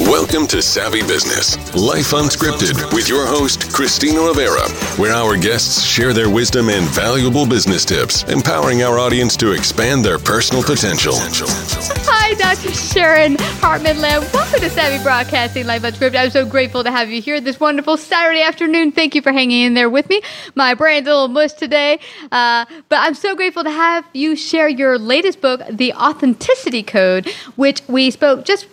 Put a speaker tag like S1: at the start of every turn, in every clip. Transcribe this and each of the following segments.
S1: Welcome to Savvy Business, Life Unscripted, with your host, Christina Rivera, where our guests share their wisdom and valuable business tips, empowering our audience to expand their personal potential.
S2: Hi, Dr. Sharon Hartman Lamm. Welcome to Savvy Broadcasting Life Unscripted. I'm so grateful to have you here this wonderful Saturday afternoon. Thank you for hanging in there with me. My brain's a little mush today, uh, but I'm so grateful to have you share your latest book, The Authenticity Code, which we spoke just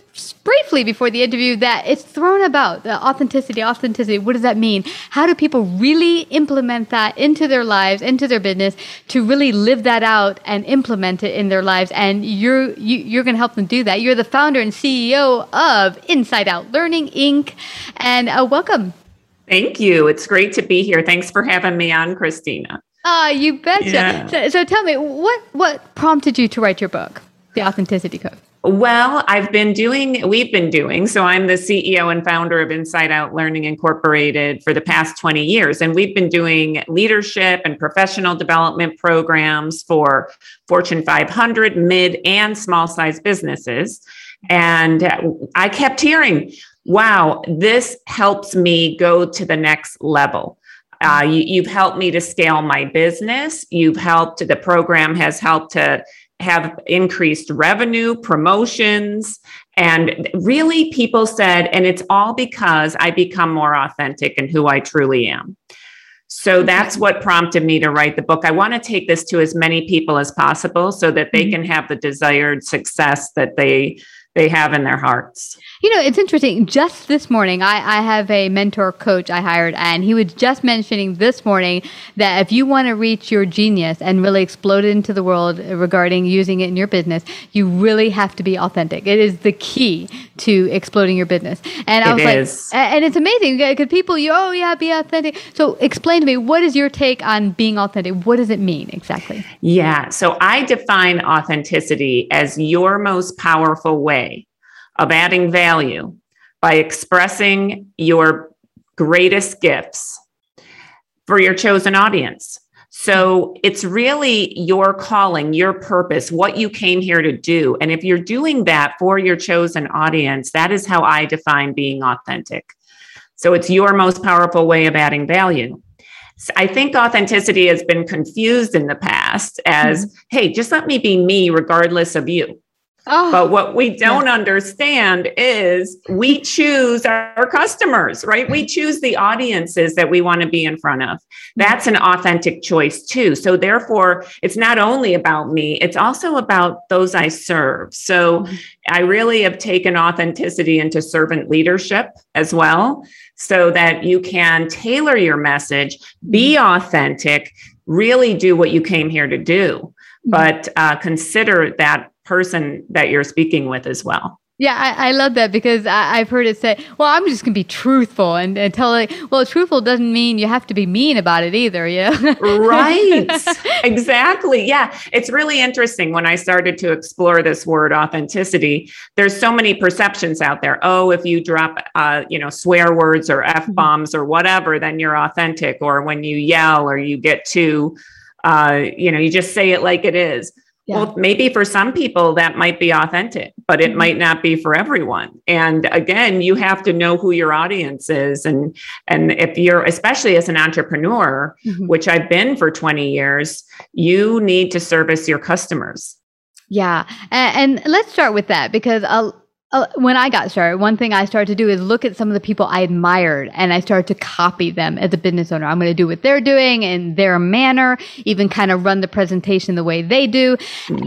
S2: briefly before the interview that it's thrown about the authenticity authenticity what does that mean? How do people really implement that into their lives into their business to really live that out and implement it in their lives? And you're you, you're going to help them do that. You're the founder and ceo of inside out learning inc. And uh, welcome.
S3: Thank you. It's great to be here. Thanks for having me on christina.
S2: Ah you betcha. Yeah. so, so tell me what what prompted you to write your book the authenticity code
S3: well, I've been doing, we've been doing, so I'm the CEO and founder of Inside Out Learning Incorporated for the past 20 years. And we've been doing leadership and professional development programs for Fortune 500, mid and small size businesses. And I kept hearing, wow, this helps me go to the next level. Uh, you, have helped me to scale my business. You've helped, the program has helped to have increased revenue, promotions. And really, people said, and it's all because I become more authentic and who I truly am. So that's what prompted me to write the book. I want to take this to as many people as possible so that they mm-hmm. can have the desired success that they they have in their hearts.
S2: You know, it's interesting. Just this morning, I, I have a mentor coach I hired, and he was just mentioning this morning that if you want to reach your genius and really explode it into the world regarding using it in your business, you really have to be authentic. It is the key to exploding your business. And I
S3: was
S2: is. like, and it's amazing because people, you, oh, yeah, be authentic. So explain to me, what is your take on being authentic? What does it mean exactly?
S3: Yeah. So I define authenticity as your most powerful way of adding value by expressing your greatest gifts for your chosen audience. So it's really your calling, your purpose, what you came here to do. And if you're doing that for your chosen audience, that is how I define being authentic. So it's your most powerful way of adding value. I think authenticity has been confused in the past as, mm-hmm. hey, just let me be me regardless of you. Oh, but what we don't yeah. understand is we choose our customers, right? We choose the audiences that we want to be in front of. That's an authentic choice too. So therefore, it's not only about me, it's also about those I serve. So. I really have taken authenticity into servant leadership as well so that you can tailor your message, be mm-hmm. authentic, really do what you came here to do, mm-hmm. but uh, consider that person that you're speaking with as well.
S2: Yeah, I, I, love that because I, have heard it say, well, I'm just going to be truthful and, and tell it. Well, truthful doesn't mean you have to be mean about it either. Yeah.
S3: right. exactly. Yeah. It's really interesting when I started to explore this word authenticity. There's so many perceptions out there. Oh, if you drop, uh, you know, swear words or F bombs mm-hmm. or whatever, then you're authentic. Or when you yell or you get too, uh, you know, you just say it like it is. Yeah. Well, maybe for some people that might be authentic, but it mm-hmm. might not be for everyone. And again, you have to know who your audience is. And, and if you're, especially as an entrepreneur, mm-hmm. which I've been for 20 years, you need to service your customers.
S2: Yeah. And, and let's start with that because I'll, uh, when I got started, one thing I started to do is look at some of the people I admired and I started to copy them as a business owner. I'm going to do what they're doing in their manner, even kind of run the presentation the way they do.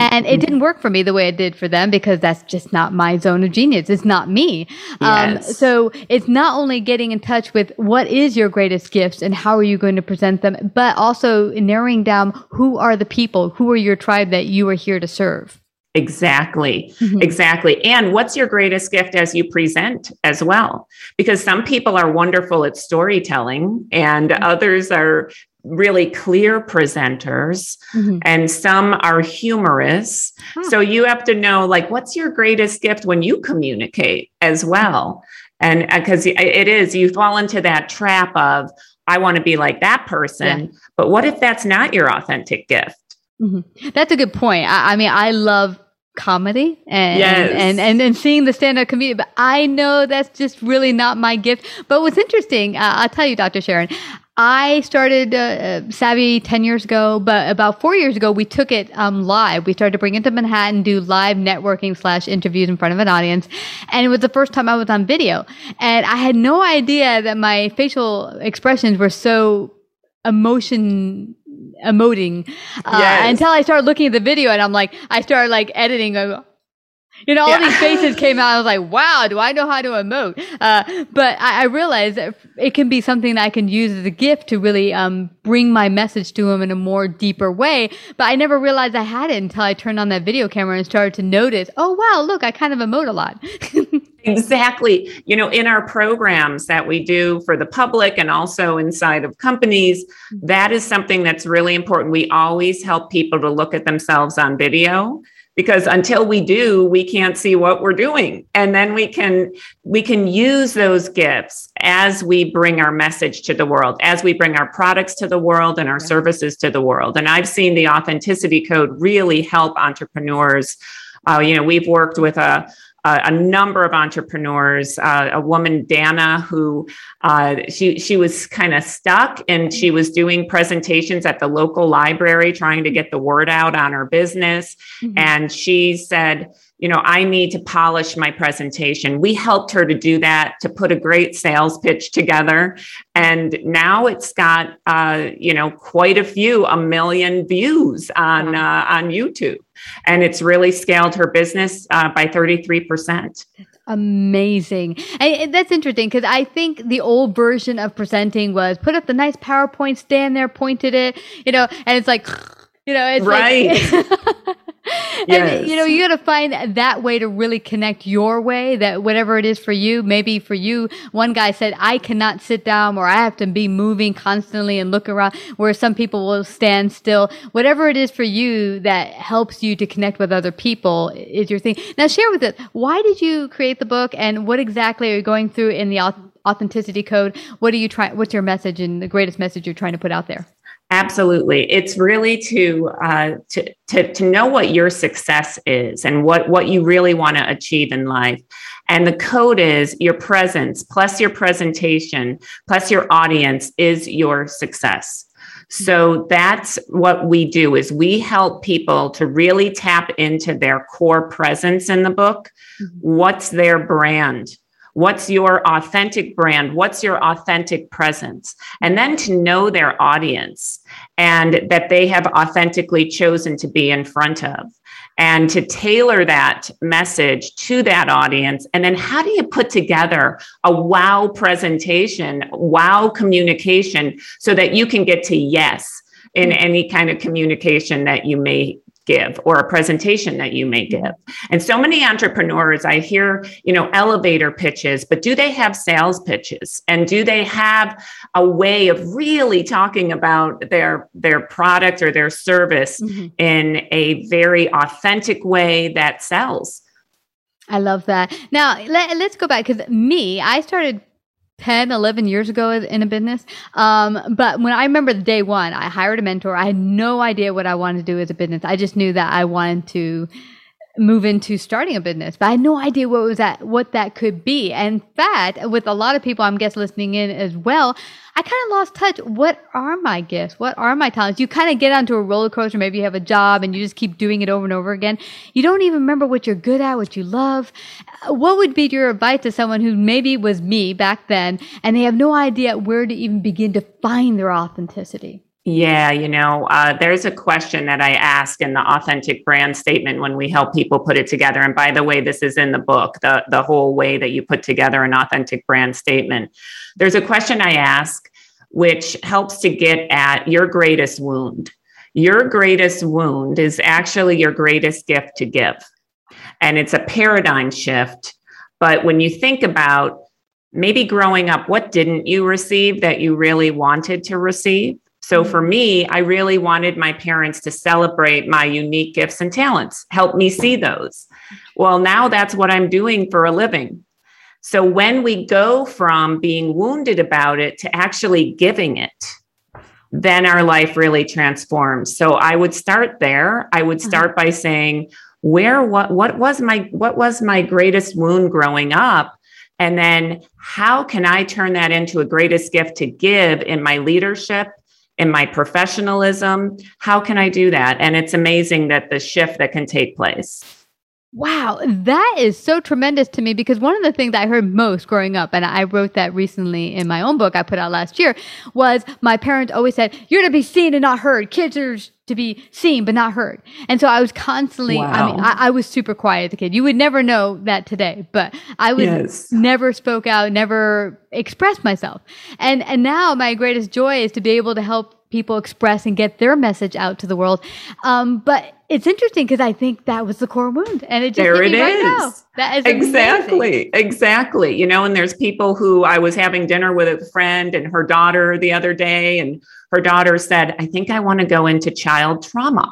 S2: And it didn't work for me the way it did for them because that's just not my zone of genius. It's not me. Um, yes. Um, so it's not only getting in touch with what is your greatest gifts and how are you going to present them, but also narrowing down who are the people, who are your tribe that you are here to serve.
S3: Exactly. Mm-hmm. Exactly. And what's your greatest gift as you present as well? Because some people are wonderful at storytelling and mm-hmm. others are really clear presenters mm-hmm. and some are humorous. Huh. So you have to know like what's your greatest gift when you communicate as well. And because uh, it is you fall into that trap of I want to be like that person, yeah. but what if that's not your authentic gift?
S2: Mm-hmm. That's a good point. I, I, mean, I love comedy and, yes. and, and, and seeing the stand-up comedian, but I know that's just really not my gift. But what's interesting, uh, I'll tell you, Dr. Sharon, I started uh, uh, Savvy 10 years ago, but about four years ago, we took it um, live. We started to bring it to Manhattan, do live networking slash interviews in front of an audience. And it was the first time I was on video. And I had no idea that my facial expressions were so emotion emoting uh, yes. until I started looking at the video and I'm like, I started like editing. you know, all yeah. these faces came out. I was like, wow, do I know how to emote? Uh, but I, I, realized it can be something that I can use as a gift to really um, bring my message to them in a more deeper way. But I never realized I had it until I turned on that video camera and started to notice, oh, wow, look, I kind of emote a lot.
S3: Exactly. You know, in our programs that we do for the public and also inside of companies, that is something that's really important. We always help people to look at themselves on video because until we do we can't see what we're doing. And then we can we can use those gifts as we bring our message to the world as we bring our products to the world and our services to the world. And i've seen the authenticity code really help entrepreneurs. Uh, you know we've worked with a uh, a number of entrepreneurs. Uh, a woman, Dana, who uh, she she was kind of stuck, and she was doing presentations at the local library, trying to get the word out on her business. Mm-hmm. And she said, you know, I need to polish my presentation. We helped her to do that, to put a great sales pitch together. And now it's got, uh, you know, quite a few, a million views on, uh, on YouTube. And it's really scaled her business uh, by 33%.
S2: Amazing. And that's interesting because I think the old version of presenting was put up the nice PowerPoint, stand there, pointed it, you know, and it's like, you know, it's
S3: right.
S2: Like, yes. And, you know, you got to find that way to really connect your way, that whatever it is for you, maybe for you, one guy said, I cannot sit down or I have to be moving constantly and look around, where some people will stand still. Whatever it is for you that helps you to connect with other people is your thing. Now, share with us, why did you create the book and what exactly are you going through in the authenticity code? What are you trying, what's your message and the greatest message you're trying to put out there?
S3: Absolutely. It's really to, uh, to, to, to know what your success is and what, what you really want to achieve in life. And the code is your presence plus your presentation plus your audience is your success. So that's what we do is we help people to really tap into their core presence in the book. Mm-hmm. What's their brand? What's your authentic brand? What's your authentic presence? And then to know their audience and that they have authentically chosen to be in front of and to tailor that message to that audience. And then how do you put together a wow presentation, wow communication so that you can get to yes in mm-hmm. any kind of communication that you may give or a presentation that you may give. And so many entrepreneurs, I hear, you know, elevator pitches, but do they have sales pitches? And do they have a way of really talking about their their product or their service mm-hmm. in a very authentic way that sells?
S2: I love that. Now, let, us go back because me, I started 10, 11 years ago in a business. Um, but when I remember the day one, I hired a mentor. I had no idea what I wanted to do as a business. I just knew that I wanted to move into starting a business, but I had no idea what was that, what that could be. And fact, with a lot of people, I'm guess listening in as well, I kind of lost touch. What are my gifts? What are my talents? You kind of get onto a roller coaster. Maybe you have a job and you just keep doing it over and over again. You don't even remember what you're good at, what you love. Uh, what would be your advice to someone who maybe was me back then and they have no idea where to even begin to find their authenticity?
S3: Yeah, you know, uh, there's a question that I ask in the authentic brand statement when we help people put it together. And by the way, this is in the book, the, the whole way that you put together an authentic brand statement. There's a question I ask which helps to get at your greatest wound. Your greatest wound is actually your greatest gift to give. And it's a paradigm shift. But when you think about maybe growing up, what didn't you receive that you really wanted to receive? So for me, I really wanted my parents to celebrate my unique gifts and talents, help me see those. Well, now that's what I'm doing for a living. So when we go from being wounded about it to actually giving it, then our life really transforms. So I would start there. I would mm-hmm. start by saying, where what what was my what was my greatest wound growing up? And then how can I turn that into a greatest gift to give in my leadership in my professionalism? How can i do that? And it's amazing that the shift that can take place
S2: Wow, that is so tremendous to me because one of the things I heard most growing up, and I wrote that recently in my own book I put out last year, was my parents always said, You're to be seen and not heard. Kids are to be seen but not heard. And so I was constantly, wow. I mean, I, I, was super quiet as a kid. You would never know that today, but I was yes. never spoke out, never expressed myself. And, and now my greatest joy is to be able to help people express and get their message out to the world. Um, but it's interesting because I think that was the core wound, and it just there it right is. Now. That is
S3: exactly,
S2: amazing.
S3: exactly. You know, and there's people who I was having dinner with a friend and her daughter the other day, and her daughter said, "I think I want to go into child trauma,"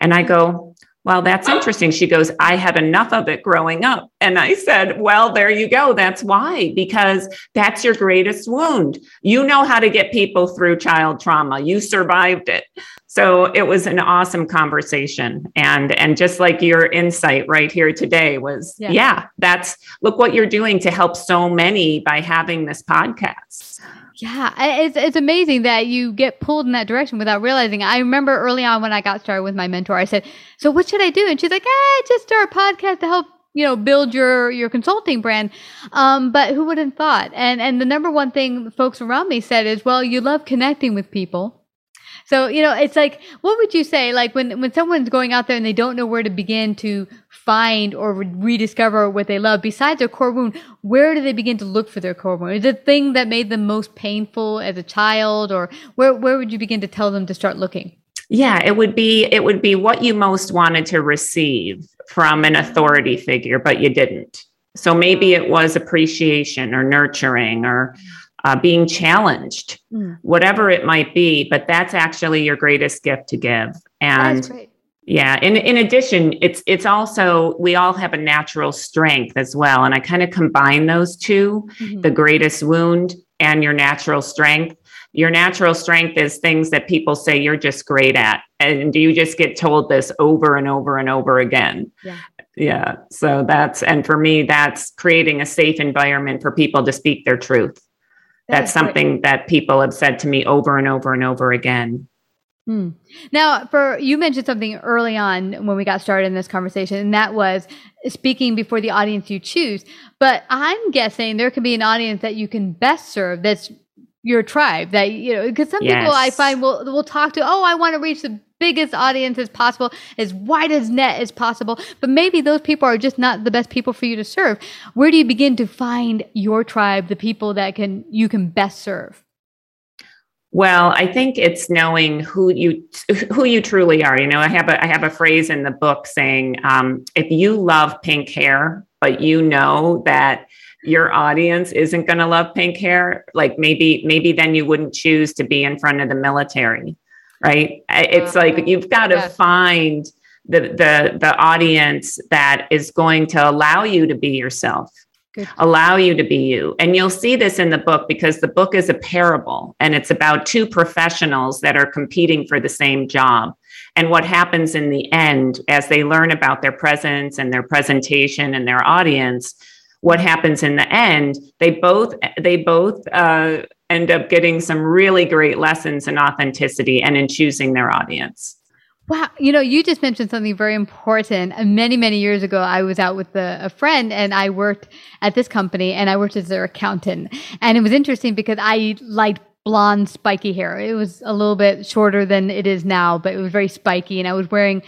S3: and I go, well, that's interesting. She goes, I had enough of it growing up. And I said, Well, there you go. That's why, because that's your greatest wound. You know how to get people through child trauma. You survived it. So it was an awesome conversation. And, and just like your insight right here today was, yeah, yeah that's look what you're doing to help so many by having this podcast.
S2: Yeah, it's it's amazing that you get pulled in that direction without realizing. I remember early on when I got started with my mentor, I said, "So what should I do?" And she's like, "Eh, just start a podcast to help you know build your your consulting brand." Um, but who would have thought? And and the number one thing folks around me said is, "Well, you love connecting with people." So, you know, it's like, what would you say? Like when, when someone's going out there and they don't know where to begin to find or rediscover what they love, besides their core wound, where do they begin to look for their core wound? Is the thing that made them most painful as a child or where, where would you begin to tell them to start looking?
S3: Yeah, it would be it would be what you most wanted to receive from an authority figure, but you didn't. So maybe it was appreciation or nurturing or uh, being challenged, mm. whatever it might be. But that's actually your greatest gift to give. And yeah, in in addition, it's it's also we all have a natural strength as well, and I kind of combine those 2 mm-hmm. the greatest wound and your natural strength. your natural strength is things that people say you're just great at. And you just get told this over and over and over again. Yeah. Yeah. So that's, and for me, that's creating a safe environment for people to speak their truth. That that's something great. that people have said to me over and over and over again.
S2: Hmm. Now, for you mentioned something early on when we got started in this conversation, and that was speaking before the audience you choose. But I'm guessing there can be an audience that you can best serve that's your tribe that you know because some yes. people I find will will talk to oh I want to reach the biggest audience as possible as wide as net as possible. But maybe those people are just not the best people for you to serve. Where do you begin to find your tribe the people that can you can best serve?
S3: Well, I think it's knowing who you who you truly are. You know, I have a I have a phrase in the book saying, um, if you love pink hair, but you know that your audience isn't going to love pink hair, like maybe maybe then you wouldn't choose to be in front of the military, right? It's like uh-huh. you've got to find the the the audience that is going to allow you to be yourself Good. allow you to be you. And you'll see this in the book because the book is a parable and it's about two professionals that are competing for the same job. And what happens in the end as they learn about their presence and their presentation and their audience, what happens in the end, they both they both uh, end up getting some really great lessons in authenticity and in choosing their audience.
S2: Wow. You know, you just mentioned something very important. Uh, many, many years ago, I was out with a, a, friend and I worked at this company and I worked as their accountant. And it was interesting because I liked blonde, spiky hair. It was a little bit shorter than it is now, but it was very spiky. And I was wearing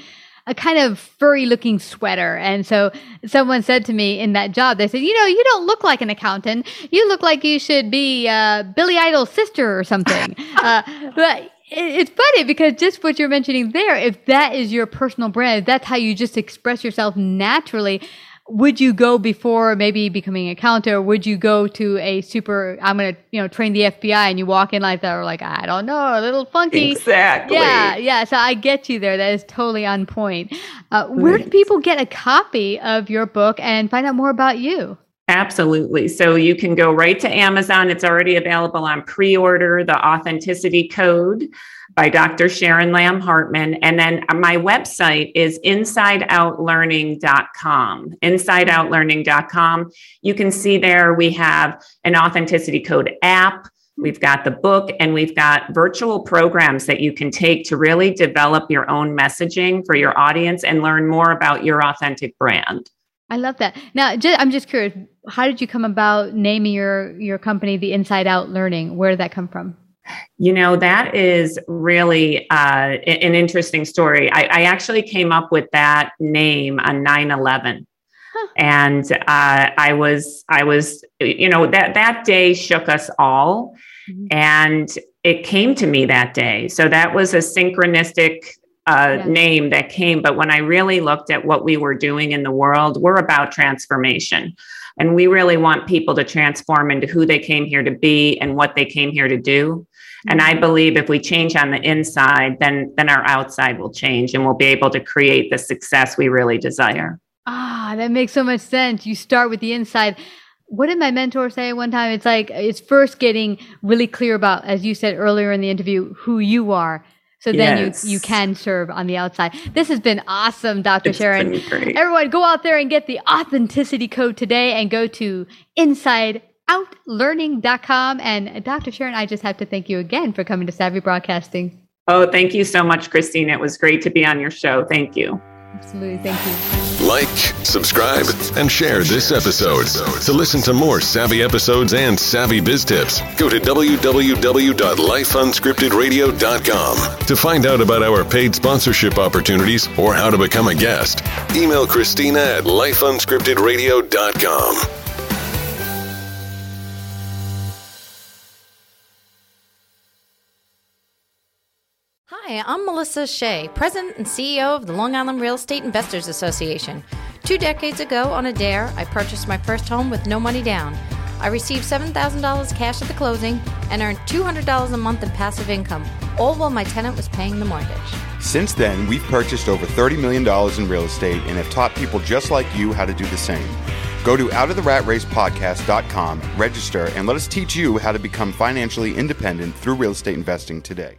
S2: a kind of furry looking sweater. And so someone said to me in that job, they said, you know, you don't look like an accountant. You look like you should be uh, Billy Idol's sister or something. uh, but it's funny because just what you're mentioning there, if that is your personal brand, that's how you just express yourself naturally. Would you go before maybe becoming a counter? Would you go to a super, I'm going to, you know, train the FBI and you walk in like that or like, I don't know, a little funky.
S3: Exactly.
S2: Yeah. Yeah. So I get you there. That is totally on point. Uh, where do people get a copy of your book and find out more about you?
S3: Absolutely. So you can go right to Amazon. It's already available on pre order, the authenticity code by Dr. Sharon Lamm Hartman. And then my website is insideoutlearning.com. Insideoutlearning.com. You can see there we have an authenticity code app. We've got the book and we've got virtual programs that you can take to really develop your own messaging for your audience and learn more about your authentic brand.
S2: I love that. Now, I'm just curious, how did you come about naming your your company the Inside Out Learning? Where did that come from?
S3: You know, that is really uh, an interesting story. I, I, actually came up with that name on 9 11. And uh, I was, I was, you know, that that day shook us all, mm-hmm. and it came to me that day. So that was a synchronistic uh, yeah. name that came. But when I really looked at what we were doing in the world, we're about transformation. And we really want people to transform into who they came here to be and what they came here to do. And I believe if we change on the inside, then then our outside will change and we'll be able to create the success we really desire.
S2: Ah, that makes so much sense. You start with the inside. What did my mentor say one time? It's like it's first getting really clear about, as you said earlier in the interview, who you are so then yes. you you can serve on the outside. This has been awesome, Dr. It's Sharon. Everyone, go out there and get the authenticity code today and go to insideoutlearning.com. And Dr. Sharon, I just have to thank you again for coming to Savvy Broadcasting.
S3: Oh, thank you so much, Christine. It was great to be on your show. Thank you.
S2: Absolutely. Thank you.
S1: Like, subscribe, and share this episode. To listen to more savvy episodes and savvy biz tips, go to www.lifeunscriptedradio.com. To find out about our paid sponsorship opportunities or how to become a guest, email Christina at lifeunscriptedradio.com.
S4: Hi, I'm Melissa Shea, President and CEO of the Long Island Real Estate Investors Association. Two decades ago, on a dare, I purchased my first home with no money down. I received $7,000 cash at the closing and earned $200 a month in passive income, all while my tenant was paying the mortgage.
S5: Since then, we've purchased over $30 million in real estate and have taught people just like you how to do the same. Go to outoftheratracepodcast.com, register, and let us teach you how to become financially independent through real estate investing today.